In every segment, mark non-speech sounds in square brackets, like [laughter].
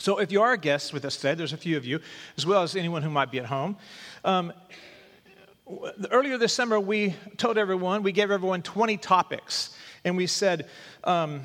So, if you are a guest with us today, there's a few of you, as well as anyone who might be at home. Um, earlier this summer, we told everyone, we gave everyone 20 topics, and we said, um,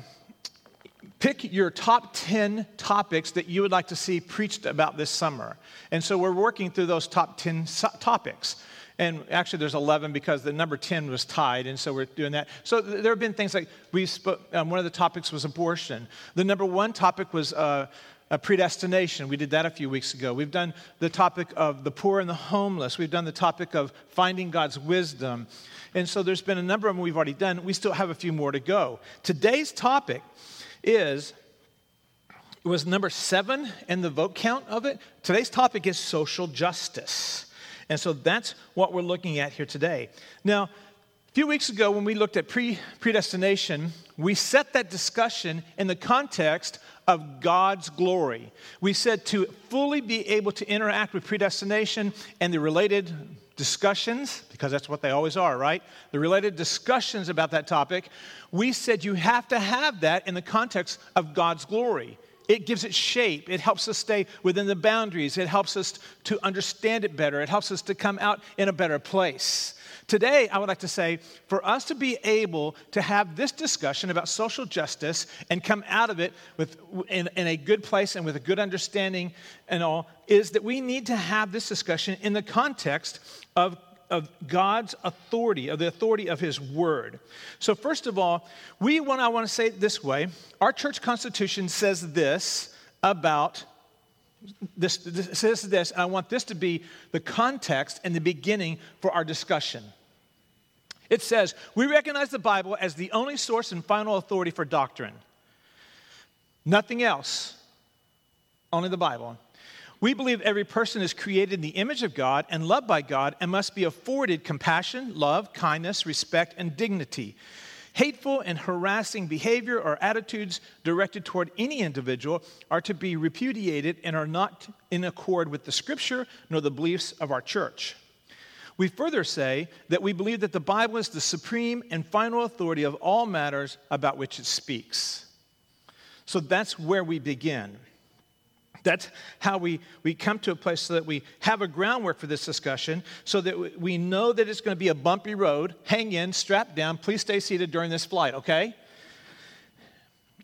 pick your top 10 topics that you would like to see preached about this summer. And so we're working through those top 10 so- topics. And actually, there's 11 because the number 10 was tied, and so we're doing that. So th- there have been things like we spoke, um, one of the topics was abortion. The number one topic was uh, a predestination. We did that a few weeks ago. We've done the topic of the poor and the homeless. We've done the topic of finding God's wisdom. And so there's been a number of them we've already done. We still have a few more to go. Today's topic is it was number seven in the vote count of it. Today's topic is social justice. And so that's what we're looking at here today. Now, a few weeks ago, when we looked at pre- predestination, we set that discussion in the context of God's glory. We said to fully be able to interact with predestination and the related discussions, because that's what they always are, right? The related discussions about that topic, we said you have to have that in the context of God's glory. It gives it shape. It helps us stay within the boundaries. It helps us to understand it better. It helps us to come out in a better place. Today, I would like to say for us to be able to have this discussion about social justice and come out of it with, in, in a good place and with a good understanding and all, is that we need to have this discussion in the context of of God's authority, of the authority of His Word. So, first of all, we want, I want to say it this way our church constitution says this about this, this says this, and I want this to be the context and the beginning for our discussion. It says, We recognize the Bible as the only source and final authority for doctrine. Nothing else, only the Bible. We believe every person is created in the image of God and loved by God and must be afforded compassion, love, kindness, respect, and dignity. Hateful and harassing behavior or attitudes directed toward any individual are to be repudiated and are not in accord with the scripture nor the beliefs of our church. We further say that we believe that the Bible is the supreme and final authority of all matters about which it speaks. So that's where we begin. That's how we, we come to a place so that we have a groundwork for this discussion so that we know that it's going to be a bumpy road. Hang in, strap down. Please stay seated during this flight, okay?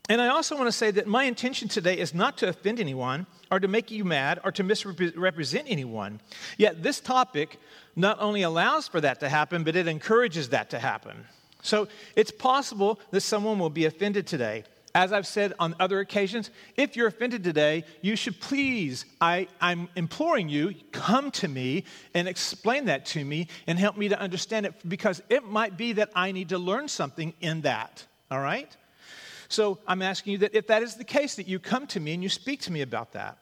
And I also want to say that my intention today is not to offend anyone or to make you mad or to misrepresent anyone. Yet this topic not only allows for that to happen, but it encourages that to happen. So it's possible that someone will be offended today. As I've said on other occasions, if you're offended today, you should please, I, I'm imploring you, come to me and explain that to me and help me to understand it because it might be that I need to learn something in that, all right? So I'm asking you that if that is the case, that you come to me and you speak to me about that.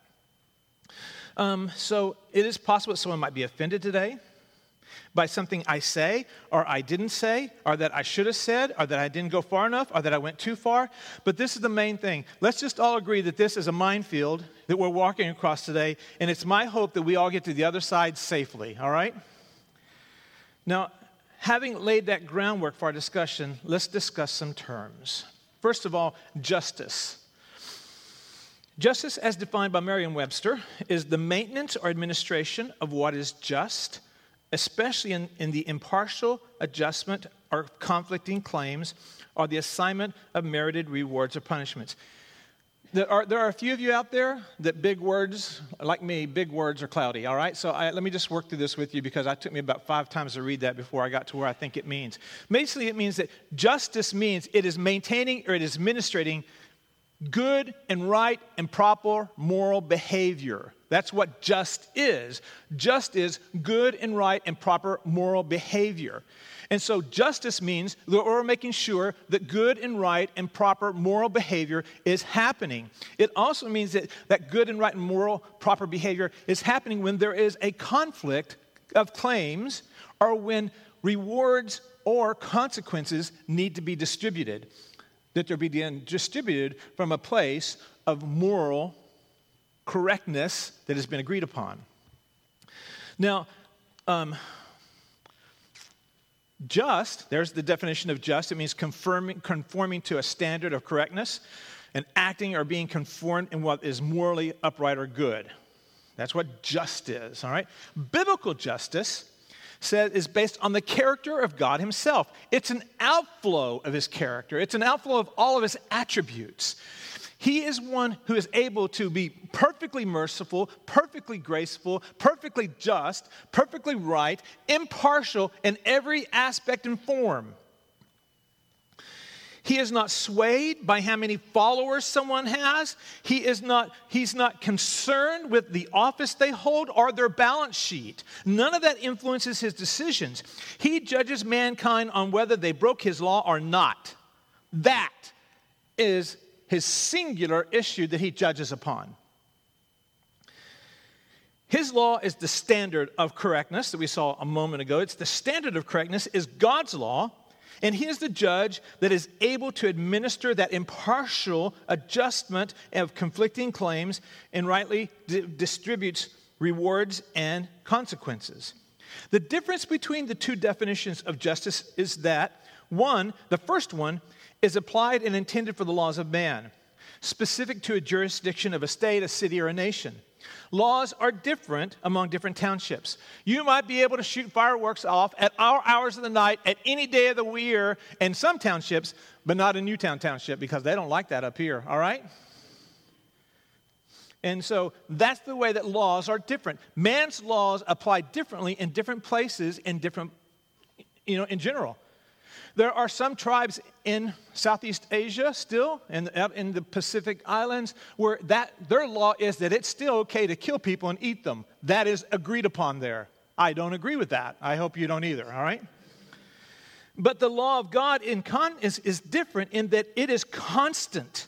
Um, so it is possible that someone might be offended today by something I say or I didn't say or that I should have said or that I didn't go far enough or that I went too far. But this is the main thing. Let's just all agree that this is a minefield that we're walking across today, and it's my hope that we all get to the other side safely, all right? Now, having laid that groundwork for our discussion, let's discuss some terms. First of all, justice. Justice, as defined by Merriam Webster, is the maintenance or administration of what is just especially in, in the impartial adjustment or conflicting claims or the assignment of merited rewards or punishments. There are, there are a few of you out there that big words, like me, big words are cloudy, all right? So I, let me just work through this with you because it took me about five times to read that before I got to where I think it means. Basically, it means that justice means it is maintaining or it is administrating good and right and proper moral behavior. That's what just is. Just is good and right and proper moral behavior. And so justice means that we're making sure that good and right and proper moral behavior is happening. It also means that, that good and right and moral proper behavior is happening when there is a conflict of claims or when rewards or consequences need to be distributed. That they're being distributed from a place of moral correctness that has been agreed upon. Now, um, just, there's the definition of just. It means conforming, conforming to a standard of correctness. and acting or being conformed in what is morally upright or good. That's what just is, all right? Biblical justice says is based on the character of God himself. It's an outflow of his character. It's an outflow of all of his attributes. He is one who is able to be perfectly merciful, perfectly graceful, perfectly just, perfectly right, impartial in every aspect and form. He is not swayed by how many followers someone has. He is not, he's not concerned with the office they hold or their balance sheet. None of that influences his decisions. He judges mankind on whether they broke his law or not. That is his singular issue that he judges upon. His law is the standard of correctness that we saw a moment ago. It's the standard of correctness is God's law, and he is the judge that is able to administer that impartial adjustment of conflicting claims and rightly di- distributes rewards and consequences. The difference between the two definitions of justice is that one, the first one, is applied and intended for the laws of man, specific to a jurisdiction of a state, a city, or a nation. Laws are different among different townships. You might be able to shoot fireworks off at our hours of the night at any day of the year in some townships, but not in Newtown Township because they don't like that up here, all right? And so that's the way that laws are different. Man's laws apply differently in different places in different, you know, in general. There are some tribes in Southeast Asia still, and in the Pacific Islands, where that, their law is that it's still okay to kill people and eat them. That is agreed upon there. I don't agree with that. I hope you don't either, all right? But the law of God in con- is, is different in that it is constant.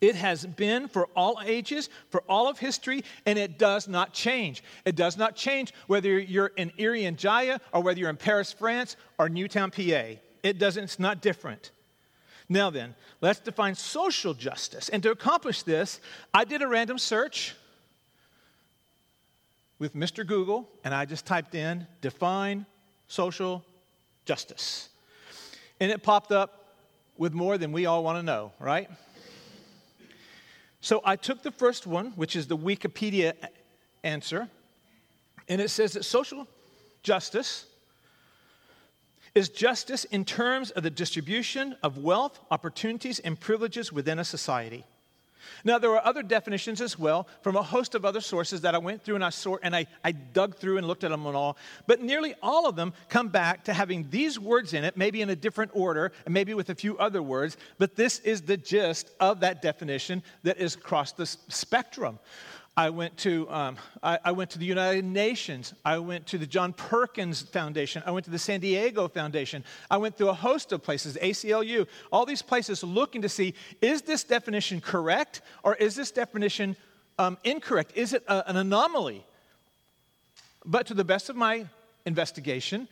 It has been for all ages, for all of history, and it does not change. It does not change whether you're in Irian Jaya or whether you're in Paris, France or Newtown, PA. It doesn't, it's not different. Now then, let's define social justice. And to accomplish this, I did a random search with Mr. Google, and I just typed in define social justice. And it popped up with more than we all want to know, right? So I took the first one, which is the Wikipedia answer, and it says that social justice is justice in terms of the distribution of wealth, opportunities, and privileges within a society. Now, there are other definitions as well from a host of other sources that I went through and I, sort, and I, I dug through and looked at them and all. But nearly all of them come back to having these words in it, maybe in a different order, and maybe with a few other words. But this is the gist of that definition that is across the spectrum. I went to, um, I, I, went to the United Nations. I went to the John Perkins Foundation. I went to the San Diego Foundation. I went through a host of places, ACLU, all these places looking to see is this definition correct or is this definition um, incorrect? Is it a, an anomaly? But to the best of my investigation,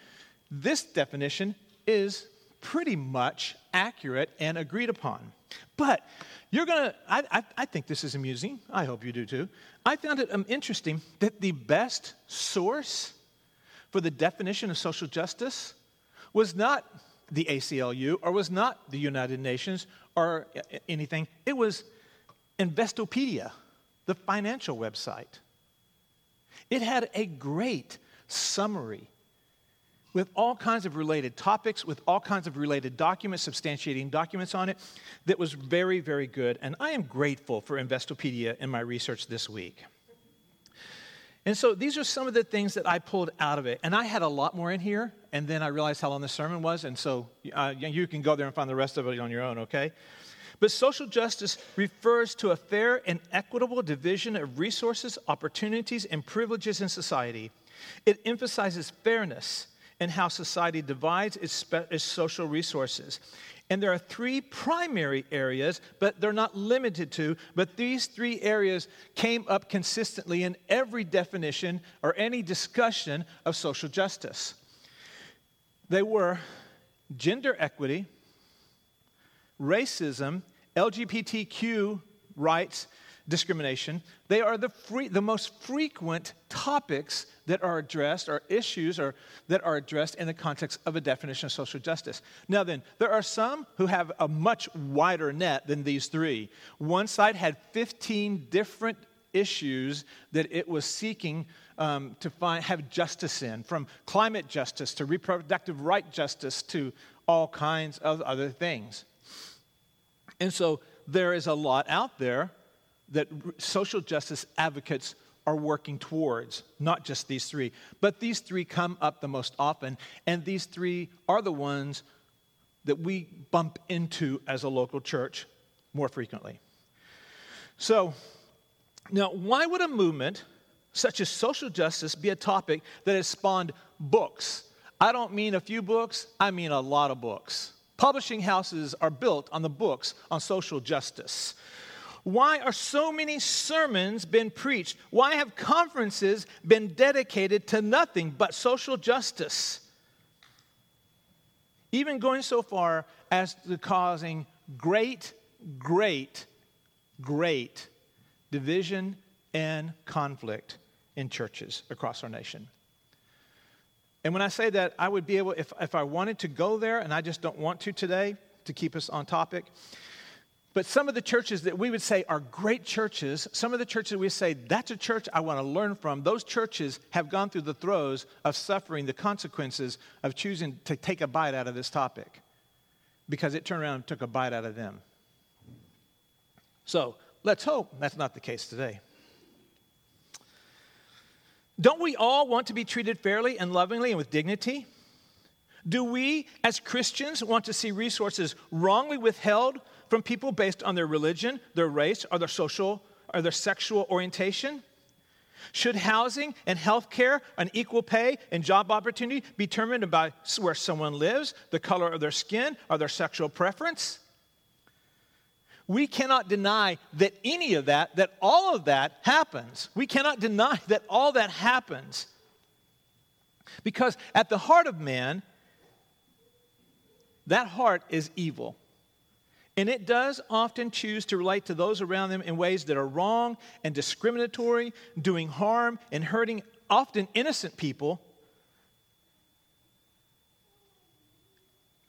this definition is pretty much accurate and agreed upon. But you're going to, I, I, think this is amusing. I hope you do too. I found it um, interesting that the best source for the definition of social justice was not the ACLU or was not the United Nations or anything. It was Investopedia, the financial website. It had a great summary with all kinds of related topics, with all kinds of related documents, substantiating documents on it, that was very, very good. And I am grateful for Investopedia in my research this week. And so these are some of the things that I pulled out of it. And I had a lot more in here, and then I realized how long the sermon was. And so uh, you can go there and find the rest of it on your own, okay? But social justice refers to a fair and equitable division of resources, opportunities, and privileges in society. It emphasizes fairness and how society divides its, spe- its, social resources. And there are three primary areas, but they're not limited to, but these three areas came up consistently in every definition or any discussion of social justice. They were gender equity, racism, LGBTQ rights, discrimination. They are the, free, the most frequent topics that are addressed, or issues or, that are addressed in the context of a definition of social justice. Now, then, there are some who have a much wider net than these three. One side had 15 different issues that it was seeking um, to find, have justice in, from climate justice to reproductive right justice to all kinds of other things. And so there is a lot out there that social justice advocates are working towards, not just these three. But these three come up the most often, and these three are the ones that we bump into as a local church more frequently. So, now, why would a movement such as social justice be a topic that has spawned books? I don't mean a few books, I mean a lot of books. Publishing houses are built on the books on social justice. Why are so many sermons been preached? Why have conferences been dedicated to nothing but social justice? Even going so far as to causing great, great, great division and conflict in churches across our nation. And when I say that, I would be able, if, if I wanted to go there, and I just don't want to today to keep us on topic, but some of the churches that we would say are great churches, some of the churches we say, that's a church I want to learn from, those churches have gone through the throes of suffering the consequences of choosing to take a bite out of this topic because it turned around and took a bite out of them. So let's hope that's not the case today. Don't we all want to be treated fairly and lovingly and with dignity? Do we, as Christians, want to see resources wrongly withheld from people based on their religion, their race, or their social or their sexual orientation? Should housing and health care and equal pay and job opportunity be determined by where someone lives, the color of their skin, or their sexual preference? we cannot deny that any of that, that all of that happens. We cannot deny that all that happens. Because at the heart of man, that heart is evil. And it does often choose to relate to those around them in ways that are wrong and discriminatory, doing harm and hurting often innocent people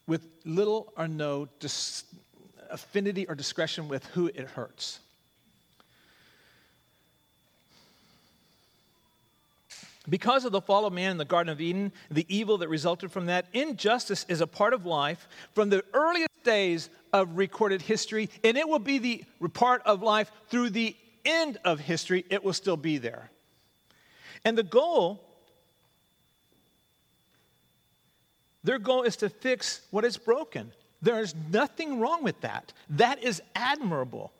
with little or no dis- affinity or discretion with who it hurts. Because of the fall of man in the Garden of Eden, the evil that resulted from that, injustice is a part of life from the earliest days of recorded history, and it will be the part of life through the end of history. It will still be there. And the goal, their goal is to fix what is broken. There's nothing wrong with that. That is admirable.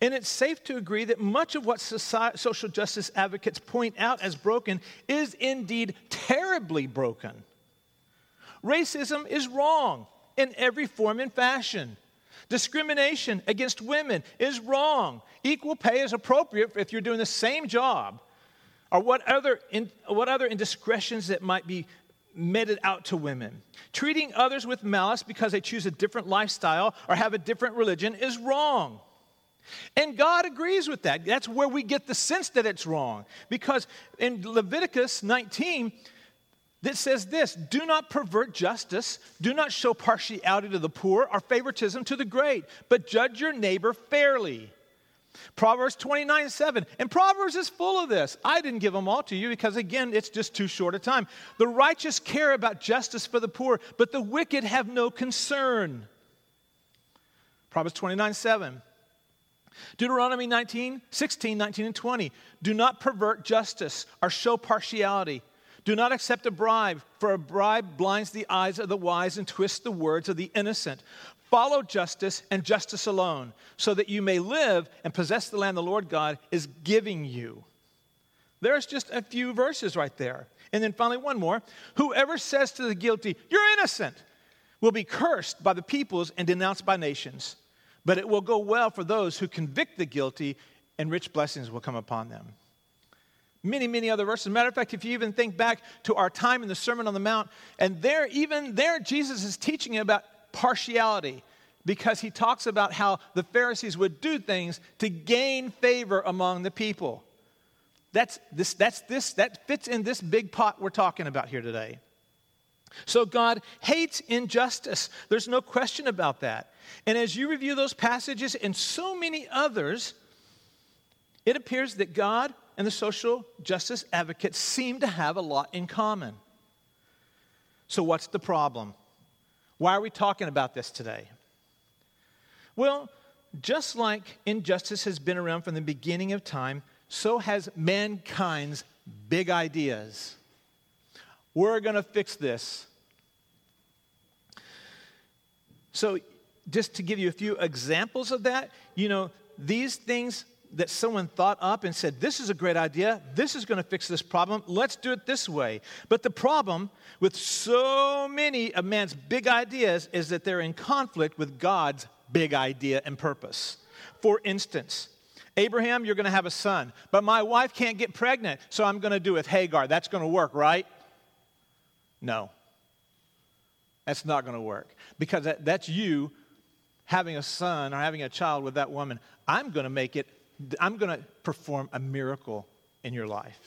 And it's safe to agree that much of what society, social justice advocates point out as broken is indeed terribly broken. Racism is wrong in every form and fashion. Discrimination against women is wrong. Equal pay is appropriate if you're doing the same job. Or what other, in, what other indiscretions that might be meted out to women. Treating others with malice because they choose a different lifestyle or have a different religion is wrong. And God agrees with that. That's where we get the sense that it's wrong. Because in Leviticus 19, that says this do not pervert justice, do not show partiality to the poor or favoritism to the great, but judge your neighbor fairly. Proverbs 29 7. And Proverbs is full of this. I didn't give them all to you because, again, it's just too short a time. The righteous care about justice for the poor, but the wicked have no concern. Proverbs 29 7. Deuteronomy 19, 16, 19, and 20. Do not pervert justice or show partiality. Do not accept a bribe, for a bribe blinds the eyes of the wise and twists the words of the innocent. Follow justice and justice alone, so that you may live and possess the land the Lord God is giving you. There's just a few verses right there. And then finally, one more. Whoever says to the guilty, You're innocent, will be cursed by the peoples and denounced by nations. But it will go well for those who convict the guilty, and rich blessings will come upon them. Many, many other verses. Matter of fact, if you even think back to our time in the Sermon on the Mount, and there, even there, Jesus is teaching about partiality, because he talks about how the Pharisees would do things to gain favor among the people. That's this, that's this, that fits in this big pot we're talking about here today. So God hates injustice. There's no question about that. And as you review those passages and so many others, it appears that God and the social justice advocates seem to have a lot in common. So, what's the problem? Why are we talking about this today? Well, just like injustice has been around from the beginning of time, so has mankind's big ideas. We're going to fix this. So, just to give you a few examples of that, you know, these things that someone thought up and said, This is a great idea. This is going to fix this problem. Let's do it this way. But the problem with so many of man's big ideas is that they're in conflict with God's big idea and purpose. For instance, Abraham, you're going to have a son, but my wife can't get pregnant, so I'm going to do it with Hagar. That's going to work, right? No. That's not going to work because that, that's you having a son or having a child with that woman. I'm going to make it I'm going to perform a miracle in your life.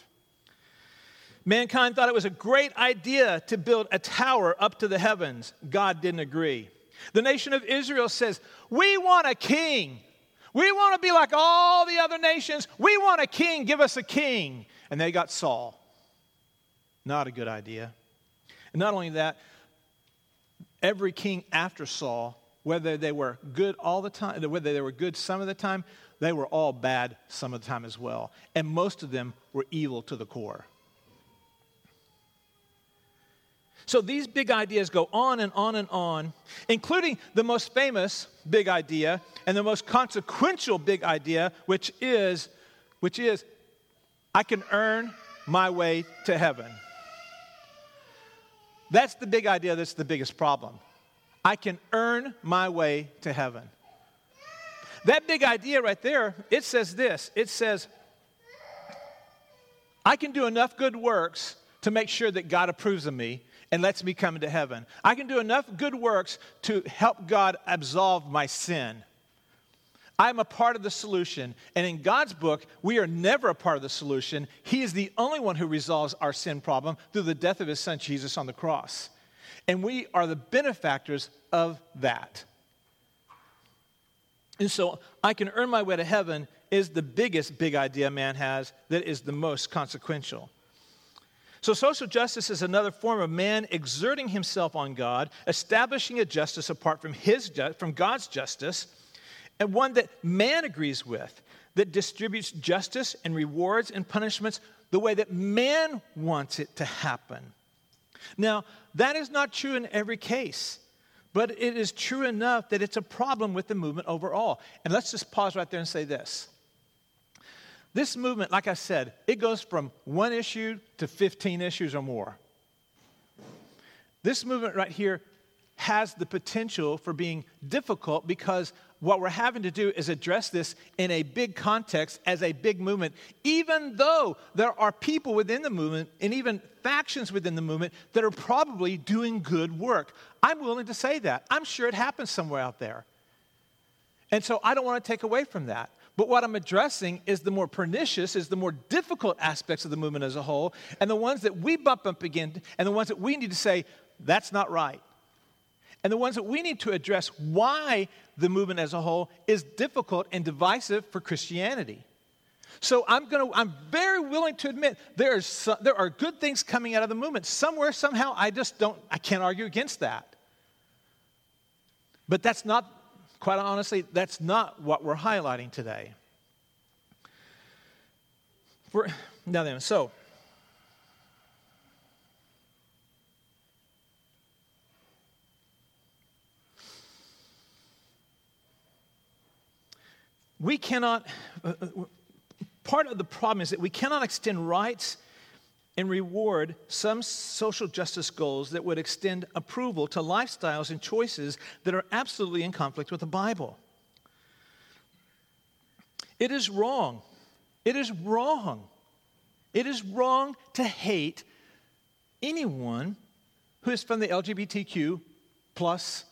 Mankind thought it was a great idea to build a tower up to the heavens. God didn't agree. The nation of Israel says, We want a king. We want to be like all the other nations. We want a king. Give us a king. And they got Saul. Not a good idea. And not only that, every king after Saul, whether they were good all the time, whether they were good some of the time, they were all bad some of the time as well. And most of them were evil to the core. So these big ideas go on and on and on, including the most famous big idea and the most consequential big idea, which is, which is, I can earn my way to heaven. That's the big idea that's the biggest problem. I can earn my way to heaven. That big idea right there, it says this it says, I can do enough good works to make sure that God approves of me and lets me come into heaven. I can do enough good works to help God absolve my sin. I'm a part of the solution. And in God's book, we are never a part of the solution. He is the only one who resolves our sin problem through the death of his son Jesus on the cross. And we are the benefactors of that. And so I can earn my way to heaven is the biggest big idea man has that is the most consequential. So, social justice is another form of man exerting himself on God, establishing a justice apart from, his, from God's justice, and one that man agrees with, that distributes justice and rewards and punishments the way that man wants it to happen. Now, that is not true in every case. But it is true enough that it's a problem with the movement overall. And let's just pause right there and say this. This movement, like I said, it goes from one issue to 15 issues or more. This movement right here has the potential for being difficult because what we're having to do is address this in a big context as a big movement, even though there are people within the movement and even factions within the movement that are probably doing good work. I'm willing to say that. I'm sure it happens somewhere out there. And so I don't want to take away from that. But what I'm addressing is the more pernicious, is the more difficult aspects of the movement as a whole, and the ones that we bump up against, and the ones that we need to say, that's not right and the ones that we need to address why the movement as a whole is difficult and divisive for Christianity. So I'm going to I'm very willing to admit there some, there are good things coming out of the movement. Somewhere somehow I just don't I can't argue against that. But that's not quite honestly that's not what we're highlighting today. For, now then, so we cannot, uh, uh, part of the problem is that we cannot extend rights and reward some social justice goals that would extend approval to lifestyles and choices that are absolutely in conflict with the Bible. It is wrong. It is wrong. It is wrong to hate anyone who is from the LGBTQ plus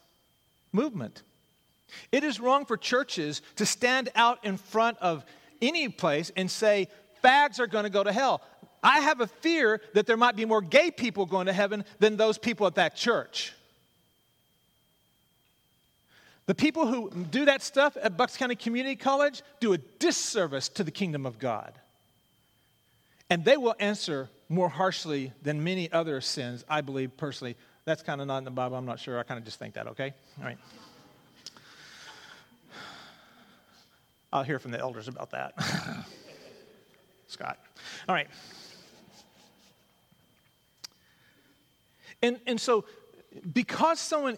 movement. It is wrong for churches to stand out in front of any place and say, fags are going to go to hell. I have a fear that there might be more gay people going to heaven than those people at that church. The people who do that stuff at Bucks County Community College do a disservice to the kingdom of God. And they will answer more harshly than many other sins, I believe personally. That's kind of not in the Bible. I'm not sure. I kind of just think that, okay? All right. I'll hear from the elders about that. [laughs] Scott. All right. And, and so, because someone,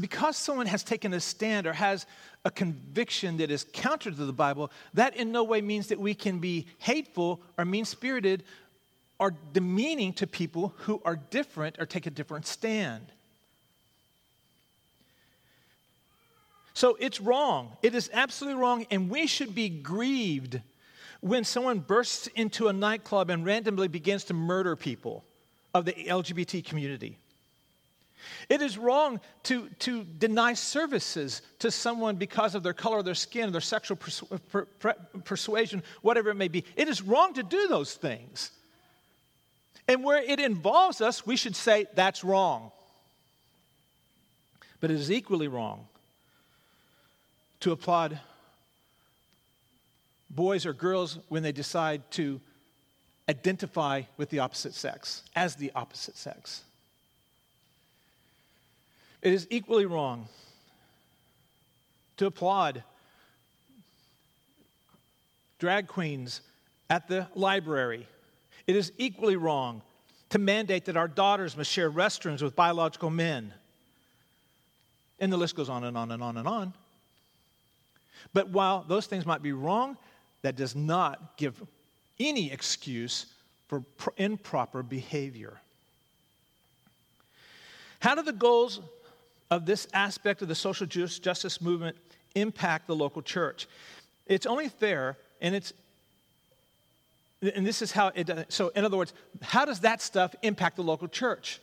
because someone has taken a stand or has a conviction that is counter to the Bible, that in no way means that we can be hateful or mean spirited or demeaning to people who are different or take a different stand. So it's wrong. It is absolutely wrong, and we should be grieved when someone bursts into a nightclub and randomly begins to murder people of the LGBT community. It is wrong to, to deny services to someone because of their color their skin, their sexual persu- per, per, persuasion, whatever it may be. It is wrong to do those things. And where it involves us, we should say that's wrong. But it is equally wrong to applaud boys or girls when they decide to identify with the opposite sex, as the opposite sex. It is equally wrong to applaud drag queens at the library. It is equally wrong to mandate that our daughters must share restrooms with biological men. And the list goes on and on and on and on. But while those things might be wrong, that does not give any excuse for improper behavior. How do the goals of this aspect of the social justice movement impact the local church? It's only fair, and it's and this is how it does. So, in other words, how does that stuff impact the local church?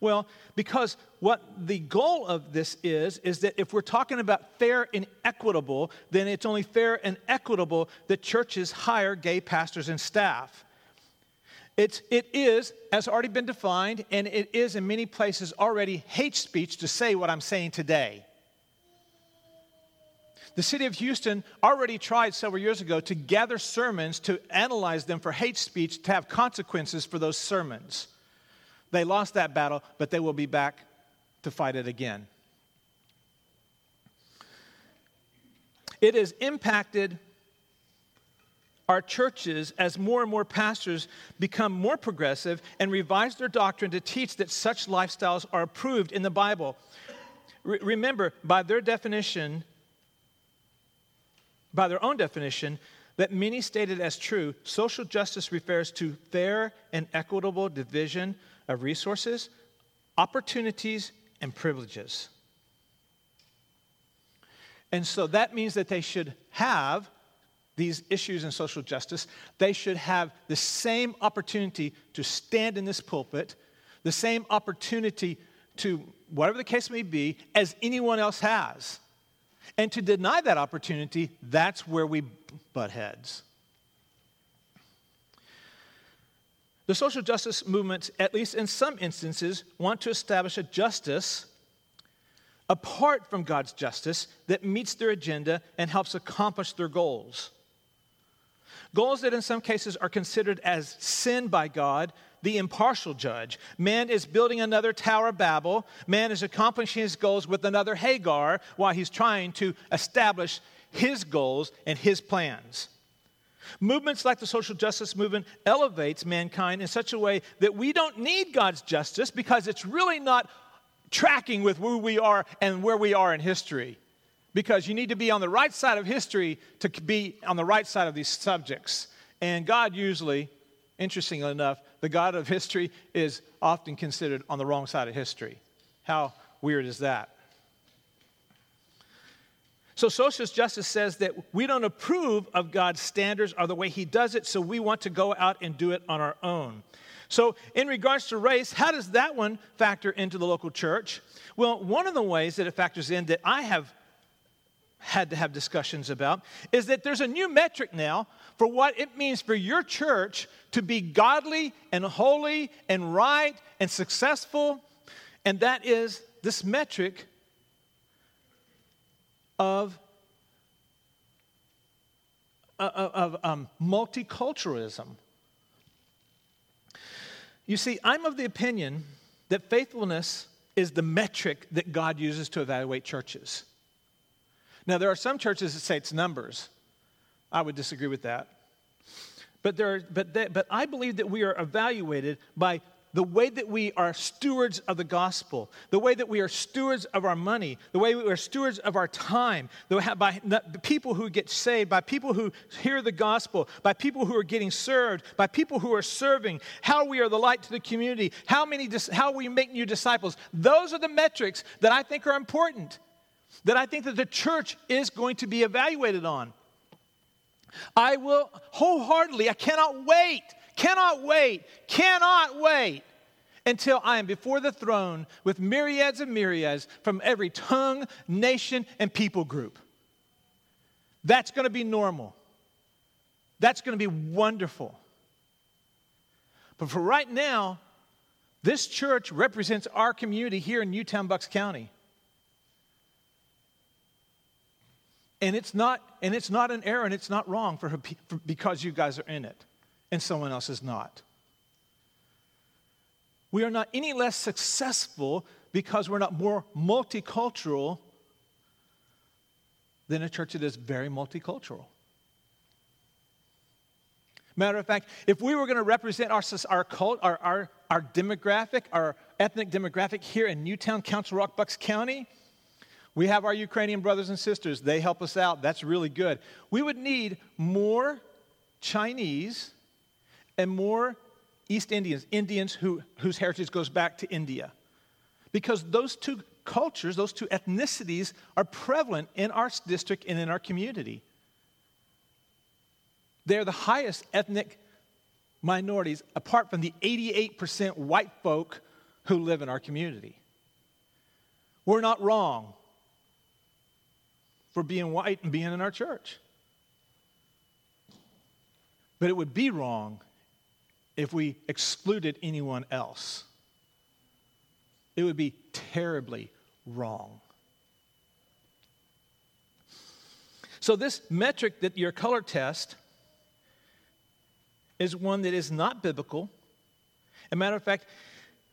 Well, because what the goal of this is, is that if we're talking about fair and equitable, then it's only fair and equitable that churches hire gay pastors and staff. It's, it is, has already been defined, and it is in many places already hate speech to say what I'm saying today. The city of Houston already tried several years ago to gather sermons to analyze them for hate speech to have consequences for those sermons. They lost that battle, but they will be back to fight it again. It has impacted our churches as more and more pastors become more progressive and revise their doctrine to teach that such lifestyles are approved in the Bible. Re- remember, by their definition, by their own definition, that many stated as true, social justice refers to fair and equitable division of resources, opportunities, and privileges. And so that means that they should have these issues in social justice, they should have the same opportunity to stand in this pulpit, the same opportunity to, whatever the case may be, as anyone else has. And to deny that opportunity, that's where we butt heads. The social justice movement, at least in some instances, want to establish a justice apart from God's justice that meets their agenda and helps accomplish their goals. Goals that in some cases are considered as sin by God, the impartial judge. Man is building another Tower of Babel. Man is accomplishing his goals with another Hagar while he's trying to establish his goals and his plans. Movements like the social justice movement elevates mankind in such a way that we don't need God's justice because it's really not tracking with who we are and where we are in history. Because you need to be on the right side of history to be on the right side of these subjects. And God usually, interestingly enough, the God of history is often considered on the wrong side of history. How weird is that? So, social justice says that we don't approve of God's standards or the way He does it, so we want to go out and do it on our own. So, in regards to race, how does that one factor into the local church? Well, one of the ways that it factors in that I have had to have discussions about is that there's a new metric now for what it means for your church to be godly and holy and right and successful. And that is this metric of, uh, of, of um, multiculturalism. You see, I'm of the opinion that faithfulness is the metric that God uses to evaluate churches. Now, there are some churches that say it's numbers. I would disagree with that. But, there are, but, they, but I believe that we are evaluated by the way that we are stewards of the gospel, the way that we are stewards of our money, the way we are stewards of our time, by people who get saved, by people who hear the gospel, by people who are getting served, by people who are serving, how we are the light to the community, how, many, how we make new disciples. Those are the metrics that I think are important, that I think that the church is going to be evaluated on. I will wholeheartedly, I cannot wait Cannot wait, cannot wait until I am before the throne with myriads and myriads from every tongue, nation, and people group. That's going to be normal. That's going to be wonderful. But for right now, this church represents our community here in Newtown, Bucks County. And it's not, and it's not an error and it's not wrong for, for because you guys are in it and someone else is not. We are not any less successful because we're not more multicultural than a church that is very multicultural. Matter of fact, if we were going to represent our, our, cult, our, our, our demographic, our ethnic demographic here in Newtown, Council Rock, Bucks County, we have our Ukrainian brothers and sisters. They help us out. That's really good. We would need more Chinese and more East Indians, Indians who, whose heritage goes back to India. Because those two cultures, those two ethnicities are prevalent in our district and in our community. They're the highest ethnic minorities, apart from the 88% white folk who live in our community. We're not wrong for being white and being in our church. But it would be wrong if we excluded anyone else. It would be terribly wrong. So, this metric that your color test is one that is not biblical. As a matter of fact,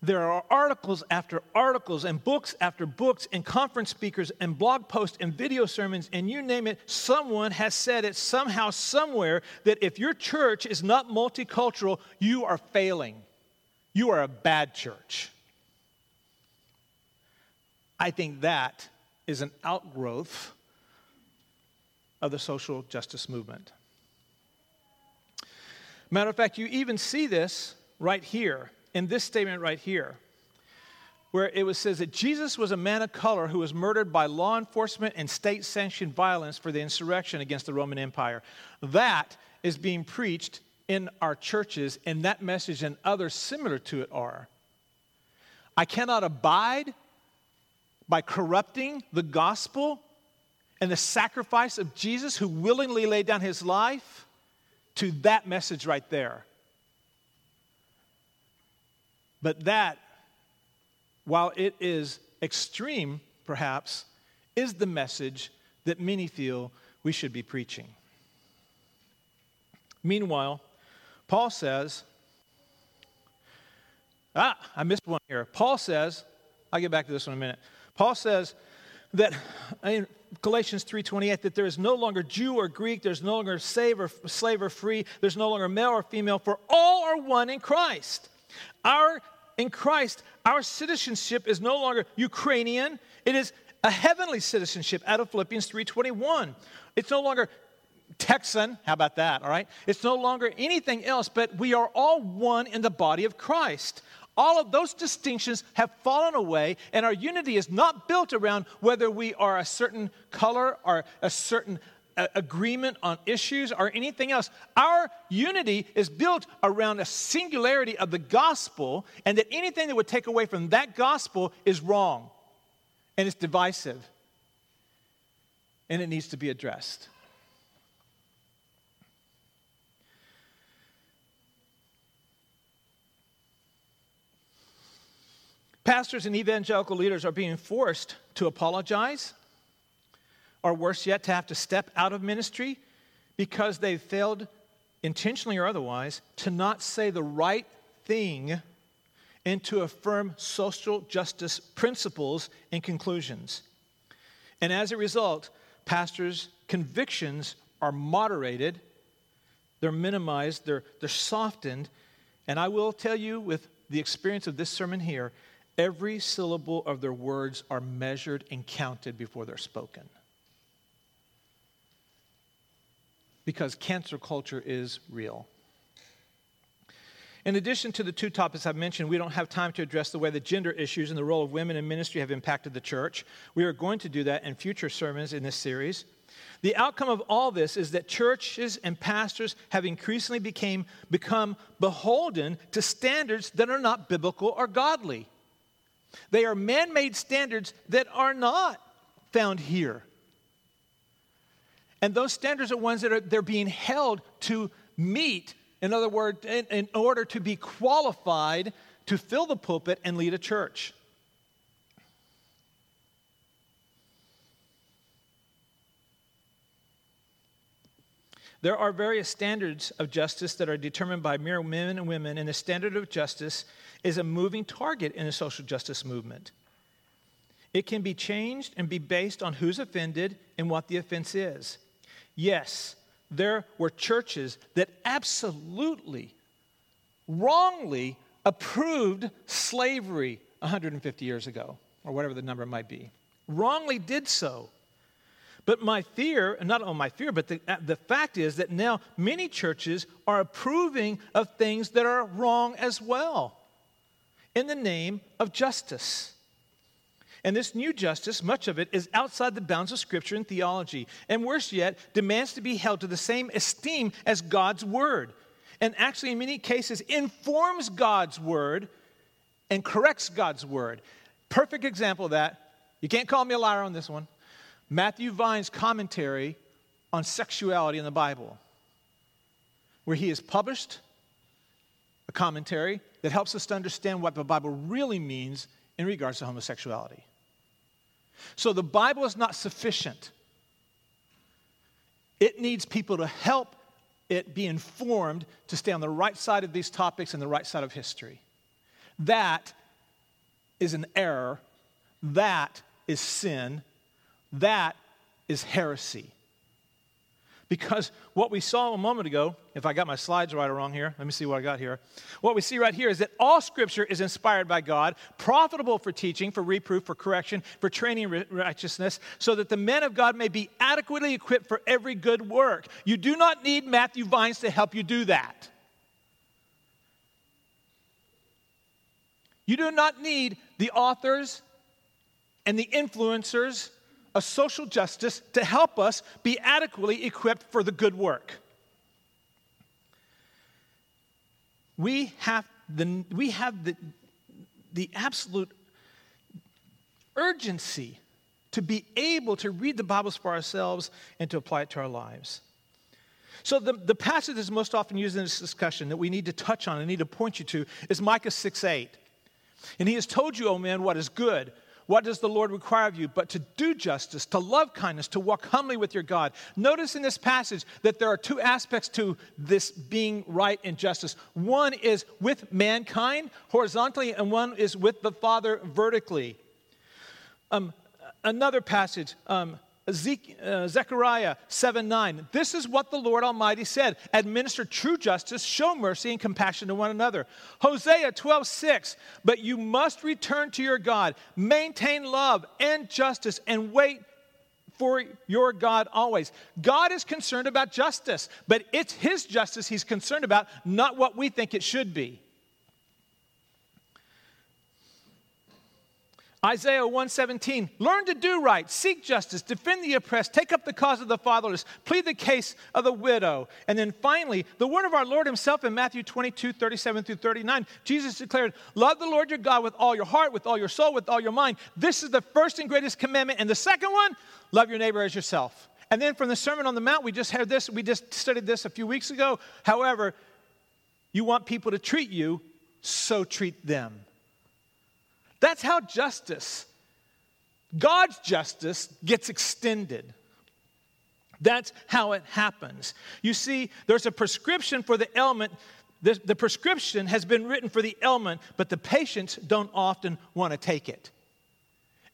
there are articles after articles and books after books and conference speakers and blog posts and video sermons and you name it, someone has said it somehow, somewhere that if your church is not multicultural, you are failing. You are a bad church. I think that is an outgrowth of the social justice movement. Matter of fact, you even see this right here in this statement right here, where it was says that Jesus was a man of color who was murdered by law enforcement and state sanctioned violence for the insurrection against the Roman Empire. That is being preached in our churches, and that message and others similar to it are. I cannot abide by corrupting the gospel and the sacrifice of Jesus, who willingly laid down his life, to that message right there. But that, while it is extreme, perhaps, is the message that many feel we should be preaching. Meanwhile, Paul says, ah, I missed one here. Paul says, I'll get back to this in a minute. Paul says that in Galatians 3:28 that there is no longer Jew or Greek, there's no longer slave or, slave or free, there's no longer male or female, for all are one in Christ. Our in Christ, our citizenship is no longer Ukrainian, it is a heavenly citizenship out of Philippians 3:21. It's no longer Texan, how about that, all right? It's no longer anything else, but we are all one in the body of Christ. All of those distinctions have fallen away, and our unity is not built around whether we are a certain color or a certain agreement on issues or anything else. Our unity is built around a singularity of the gospel, and that anything that would take away from that gospel is wrong and it's divisive. and it needs to be addressed. Pastors and evangelical leaders are being forced to apologize, or worse yet, to have to step out of ministry because they've failed, intentionally or otherwise, to not say the right thing and to affirm social justice principles and conclusions. And as a result, pastors' convictions are moderated, they're minimized, they're, they're softened. And I will tell you, with the experience of this sermon here, every syllable of their words are measured and counted before they're spoken. Because cancel culture is real. In addition to the two topics I've mentioned, we don't have time to address the way the gender issues and the role of women in ministry have impacted the church. We are going to do that in future sermons in this series. The outcome of all this is that churches and pastors have increasingly became, become beholden to standards that are not biblical or godly. They are man made standards that are not found here. And those standards are ones that are, they're being held to meet in other words, in, in order to be qualified to fill the pulpit and lead a church. There are various standards of justice that are determined by mere men and women, and the standard of justice is a moving target in the social justice movement. It can be changed and be based on who's offended and what the offense is. Yes, there were churches that absolutely, wrongly approved slavery 150 years ago, or whatever the number might be. Wrongly did so. But my fear, not only my fear, but the, uh, the fact is that now many churches are approving of things that are wrong as well in the name of justice. And this new justice, much of it, is outside the bounds of Scripture and theology, and worse yet, demands to be held to the same esteem as God's Word. And actually, in many cases, informs God's Word and corrects God's Word. Perfect example of that. You can't call me a liar on this one. Matthew Vines' commentary on sexuality in the Bible, where he has published a commentary that helps us to understand what the Bible really means in regards to homosexuality. So the Bible is not sufficient. It needs people to help it be informed to stay on the right side of these topics and the right side of history. That is an error. That is sin. That is heresy. Because what we saw a moment ago, if I got my slides right or wrong here, let me see what I got here. What we see right here is that all scripture is inspired by God, profitable for teaching, for reproof, for correction, for training in righteousness, so that the men of God may be adequately equipped for every good work. You do not need Matthew Vines to help you do that. You do not need the authors and the influencers of social justice to help us be adequately equipped for the good work. We have the, we have the, the absolute urgency to be able to read the Bibles for ourselves and to apply it to our lives. So, the, the passage that's most often used in this discussion that we need to touch on and need to point you to is Micah 6 8. And he has told you, O oh man, what is good, what does the Lord require of you? But to do justice, to love kindness, to walk humbly with your God. Notice in this passage that there are two aspects to this being right and justice. One is with mankind horizontally, and one is with the Father vertically. Um, another passage, um, Uh, Zechariah 7 9. This is what the Lord Almighty said administer true justice, show mercy and compassion to one another. Hosea 12 6. But you must return to your God, maintain love and justice, and wait for your God always. God is concerned about justice, but it's His justice He's concerned about, not what we think it should be. Isaiah 117, learn to do right, seek justice, defend the oppressed, take up the cause of the fatherless, plead the case of the widow. And then finally, the word of our Lord himself in Matthew 22, 37 through 39, Jesus declared, Love the Lord your God with all your heart, with all your soul, with all your mind. This is the first and greatest commandment. And the second one, love your neighbor as yourself. And then from the Sermon on the Mount, we just had this, we just studied this a few weeks ago. However, you want people to treat you, so treat them. That's how justice, God's justice, gets extended. That's how it happens. You see, there's a prescription for the ailment. The, the prescription has been written for the ailment, but the patients don't often want to take it.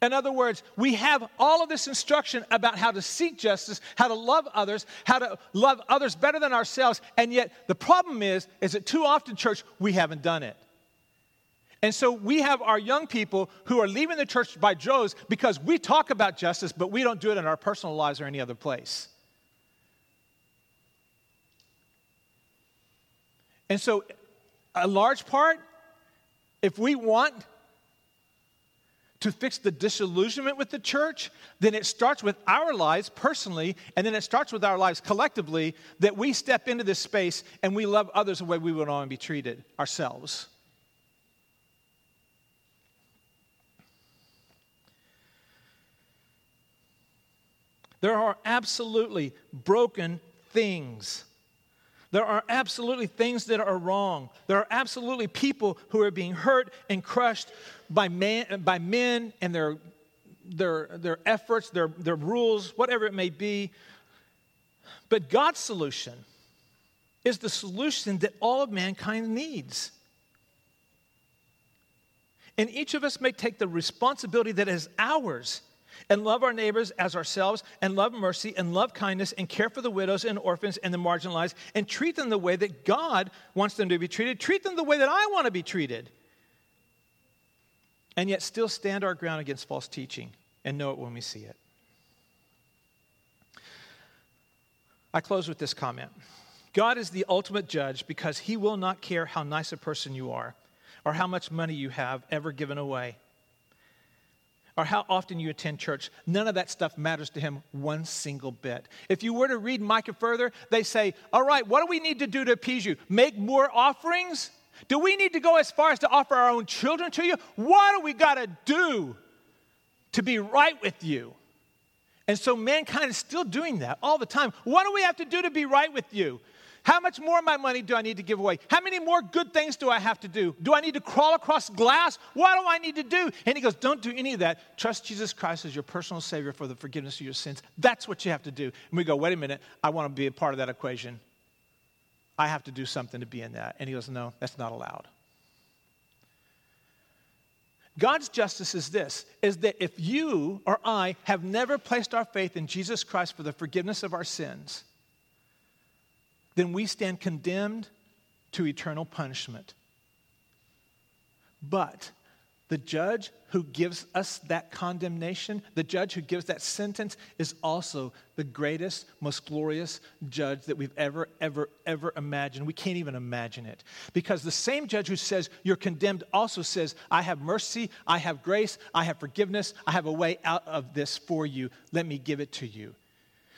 In other words, we have all of this instruction about how to seek justice, how to love others, how to love others better than ourselves, and yet the problem is, is that too often, church, we haven't done it. And so we have our young people who are leaving the church by droves because we talk about justice, but we don't do it in our personal lives or any other place. And so, a large part, if we want to fix the disillusionment with the church, then it starts with our lives personally, and then it starts with our lives collectively that we step into this space and we love others the way we would want to be treated ourselves. There are absolutely broken things. There are absolutely things that are wrong. There are absolutely people who are being hurt and crushed by, man, by men and their, their, their efforts, their, their rules, whatever it may be. But God's solution is the solution that all of mankind needs. And each of us may take the responsibility that is ours and love our neighbors as ourselves, and love mercy, and love kindness, and care for the widows and orphans and the marginalized, and treat them the way that God wants them to be treated. Treat them the way that I want to be treated. And yet still stand our ground against false teaching and know it when we see it. I close with this comment God is the ultimate judge because he will not care how nice a person you are or how much money you have ever given away or how often you attend church. None of that stuff matters to him one single bit. If you were to read Micah further, they say, All right, what do we need to do to appease you? Make more offerings? Do we need to go as far as to offer our own children to you? What do we got to do to be right with you? And so mankind is still doing that all the time. What do we have to do to be right with you? How much more of my money do I need to give away? How many more good things do I have to do? Do I need to crawl across glass? What do I need to do? And he goes, Don't do any of that. Trust Jesus Christ as your personal Savior for the forgiveness of your sins. That's what you have to do. And we go, Wait a minute, I want to be a part of that equation. I have to do something to be in that. And he goes, No, that's not allowed. God's justice is this is that if you or I have never placed our faith in Jesus Christ for the forgiveness of our sins, then we stand condemned to eternal punishment. But the judge who gives us that condemnation, the judge who gives that sentence, is also the greatest, most glorious judge that we've ever, ever, ever imagined. We can't even imagine it. Because the same judge who says you're condemned also says, I have mercy, I have grace, I have forgiveness, I have a way out of this for you. Let me give it to you.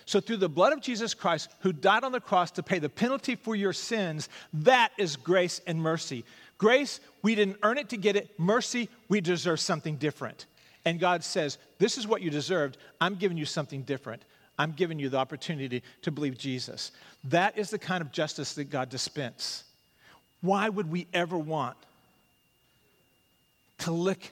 So, through the blood of Jesus Christ, who died on the cross to pay the penalty for your sins, that is grace and mercy. Grace, we didn't earn it to get it. Mercy, we deserve something different. And God says, This is what you deserved. I'm giving you something different. I'm giving you the opportunity to believe Jesus. That is the kind of justice that God dispenses. Why would we ever want to lick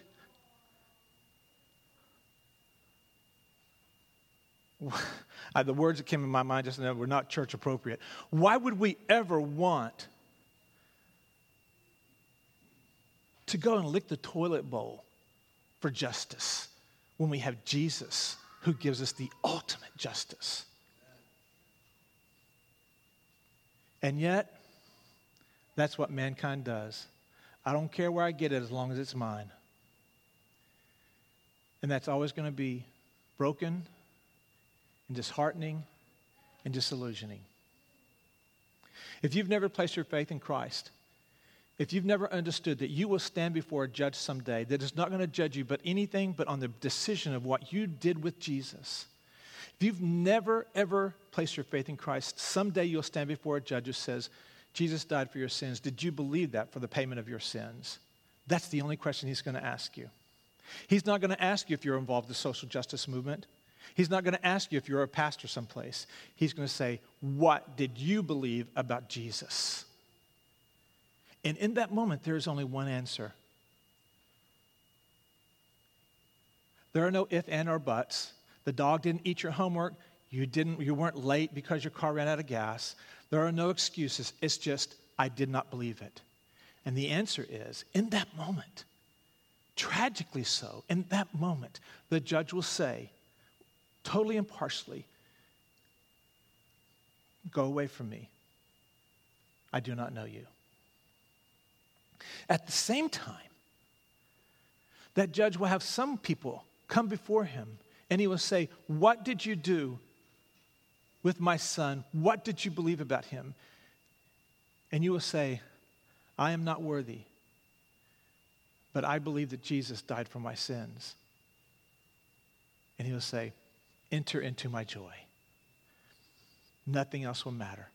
The words that came in my mind just now were not church appropriate. Why would we ever want to go and lick the toilet bowl for justice when we have Jesus who gives us the ultimate justice? And yet, that's what mankind does. I don't care where I get it as long as it's mine. And that's always going to be broken and disheartening and disillusioning. If you've never placed your faith in Christ, if you've never understood that you will stand before a judge someday that is not going to judge you but anything but on the decision of what you did with Jesus, if you've never, ever placed your faith in Christ, someday you'll stand before a judge who says, Jesus died for your sins. Did you believe that for the payment of your sins? That's the only question he's going to ask you. He's not going to ask you if you're involved in the social justice movement. He's not going to ask you if you're a pastor someplace. He's going to say, What did you believe about Jesus? And in that moment, there is only one answer. There are no if, and, or buts. The dog didn't eat your homework. You, didn't, you weren't late because your car ran out of gas. There are no excuses. It's just, I did not believe it. And the answer is, in that moment, tragically so, in that moment, the judge will say, totally impartially, Go away from me. I do not know you. At the same time, that judge will have some people come before him and he will say, What did you do with my son? What did you believe about him? And you will say, I am not worthy, but I believe that Jesus died for my sins. And he will say, Enter into my joy. Nothing else will matter.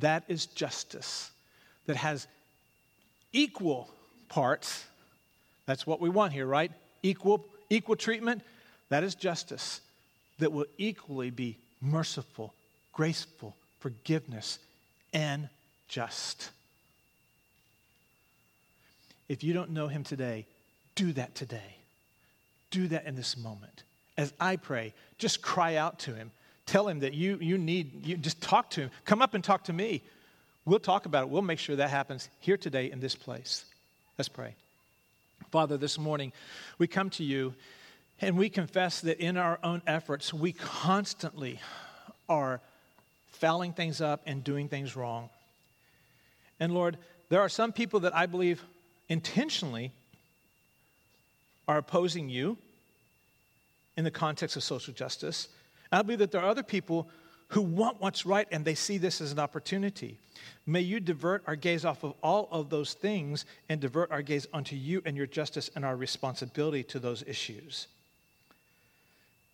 That is justice that has equal parts. That's what we want here, right? Equal, equal treatment. That is justice that will equally be merciful, graceful, forgiveness, and just. If you don't know him today, do that today. Do that in this moment. As I pray, just cry out to him. Tell him that you, you need, you just talk to him. Come up and talk to me. We'll talk about it. We'll make sure that happens here today in this place. Let's pray. Father, this morning we come to you and we confess that in our own efforts, we constantly are fouling things up and doing things wrong. And Lord, there are some people that I believe intentionally are opposing you in the context of social justice. And I believe that there are other people who want what's right and they see this as an opportunity. May you divert our gaze off of all of those things and divert our gaze onto you and your justice and our responsibility to those issues.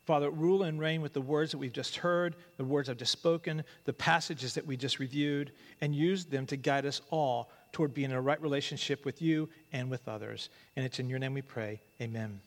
Father, rule and reign with the words that we've just heard, the words I've just spoken, the passages that we just reviewed, and use them to guide us all toward being in a right relationship with you and with others. And it's in your name we pray. Amen.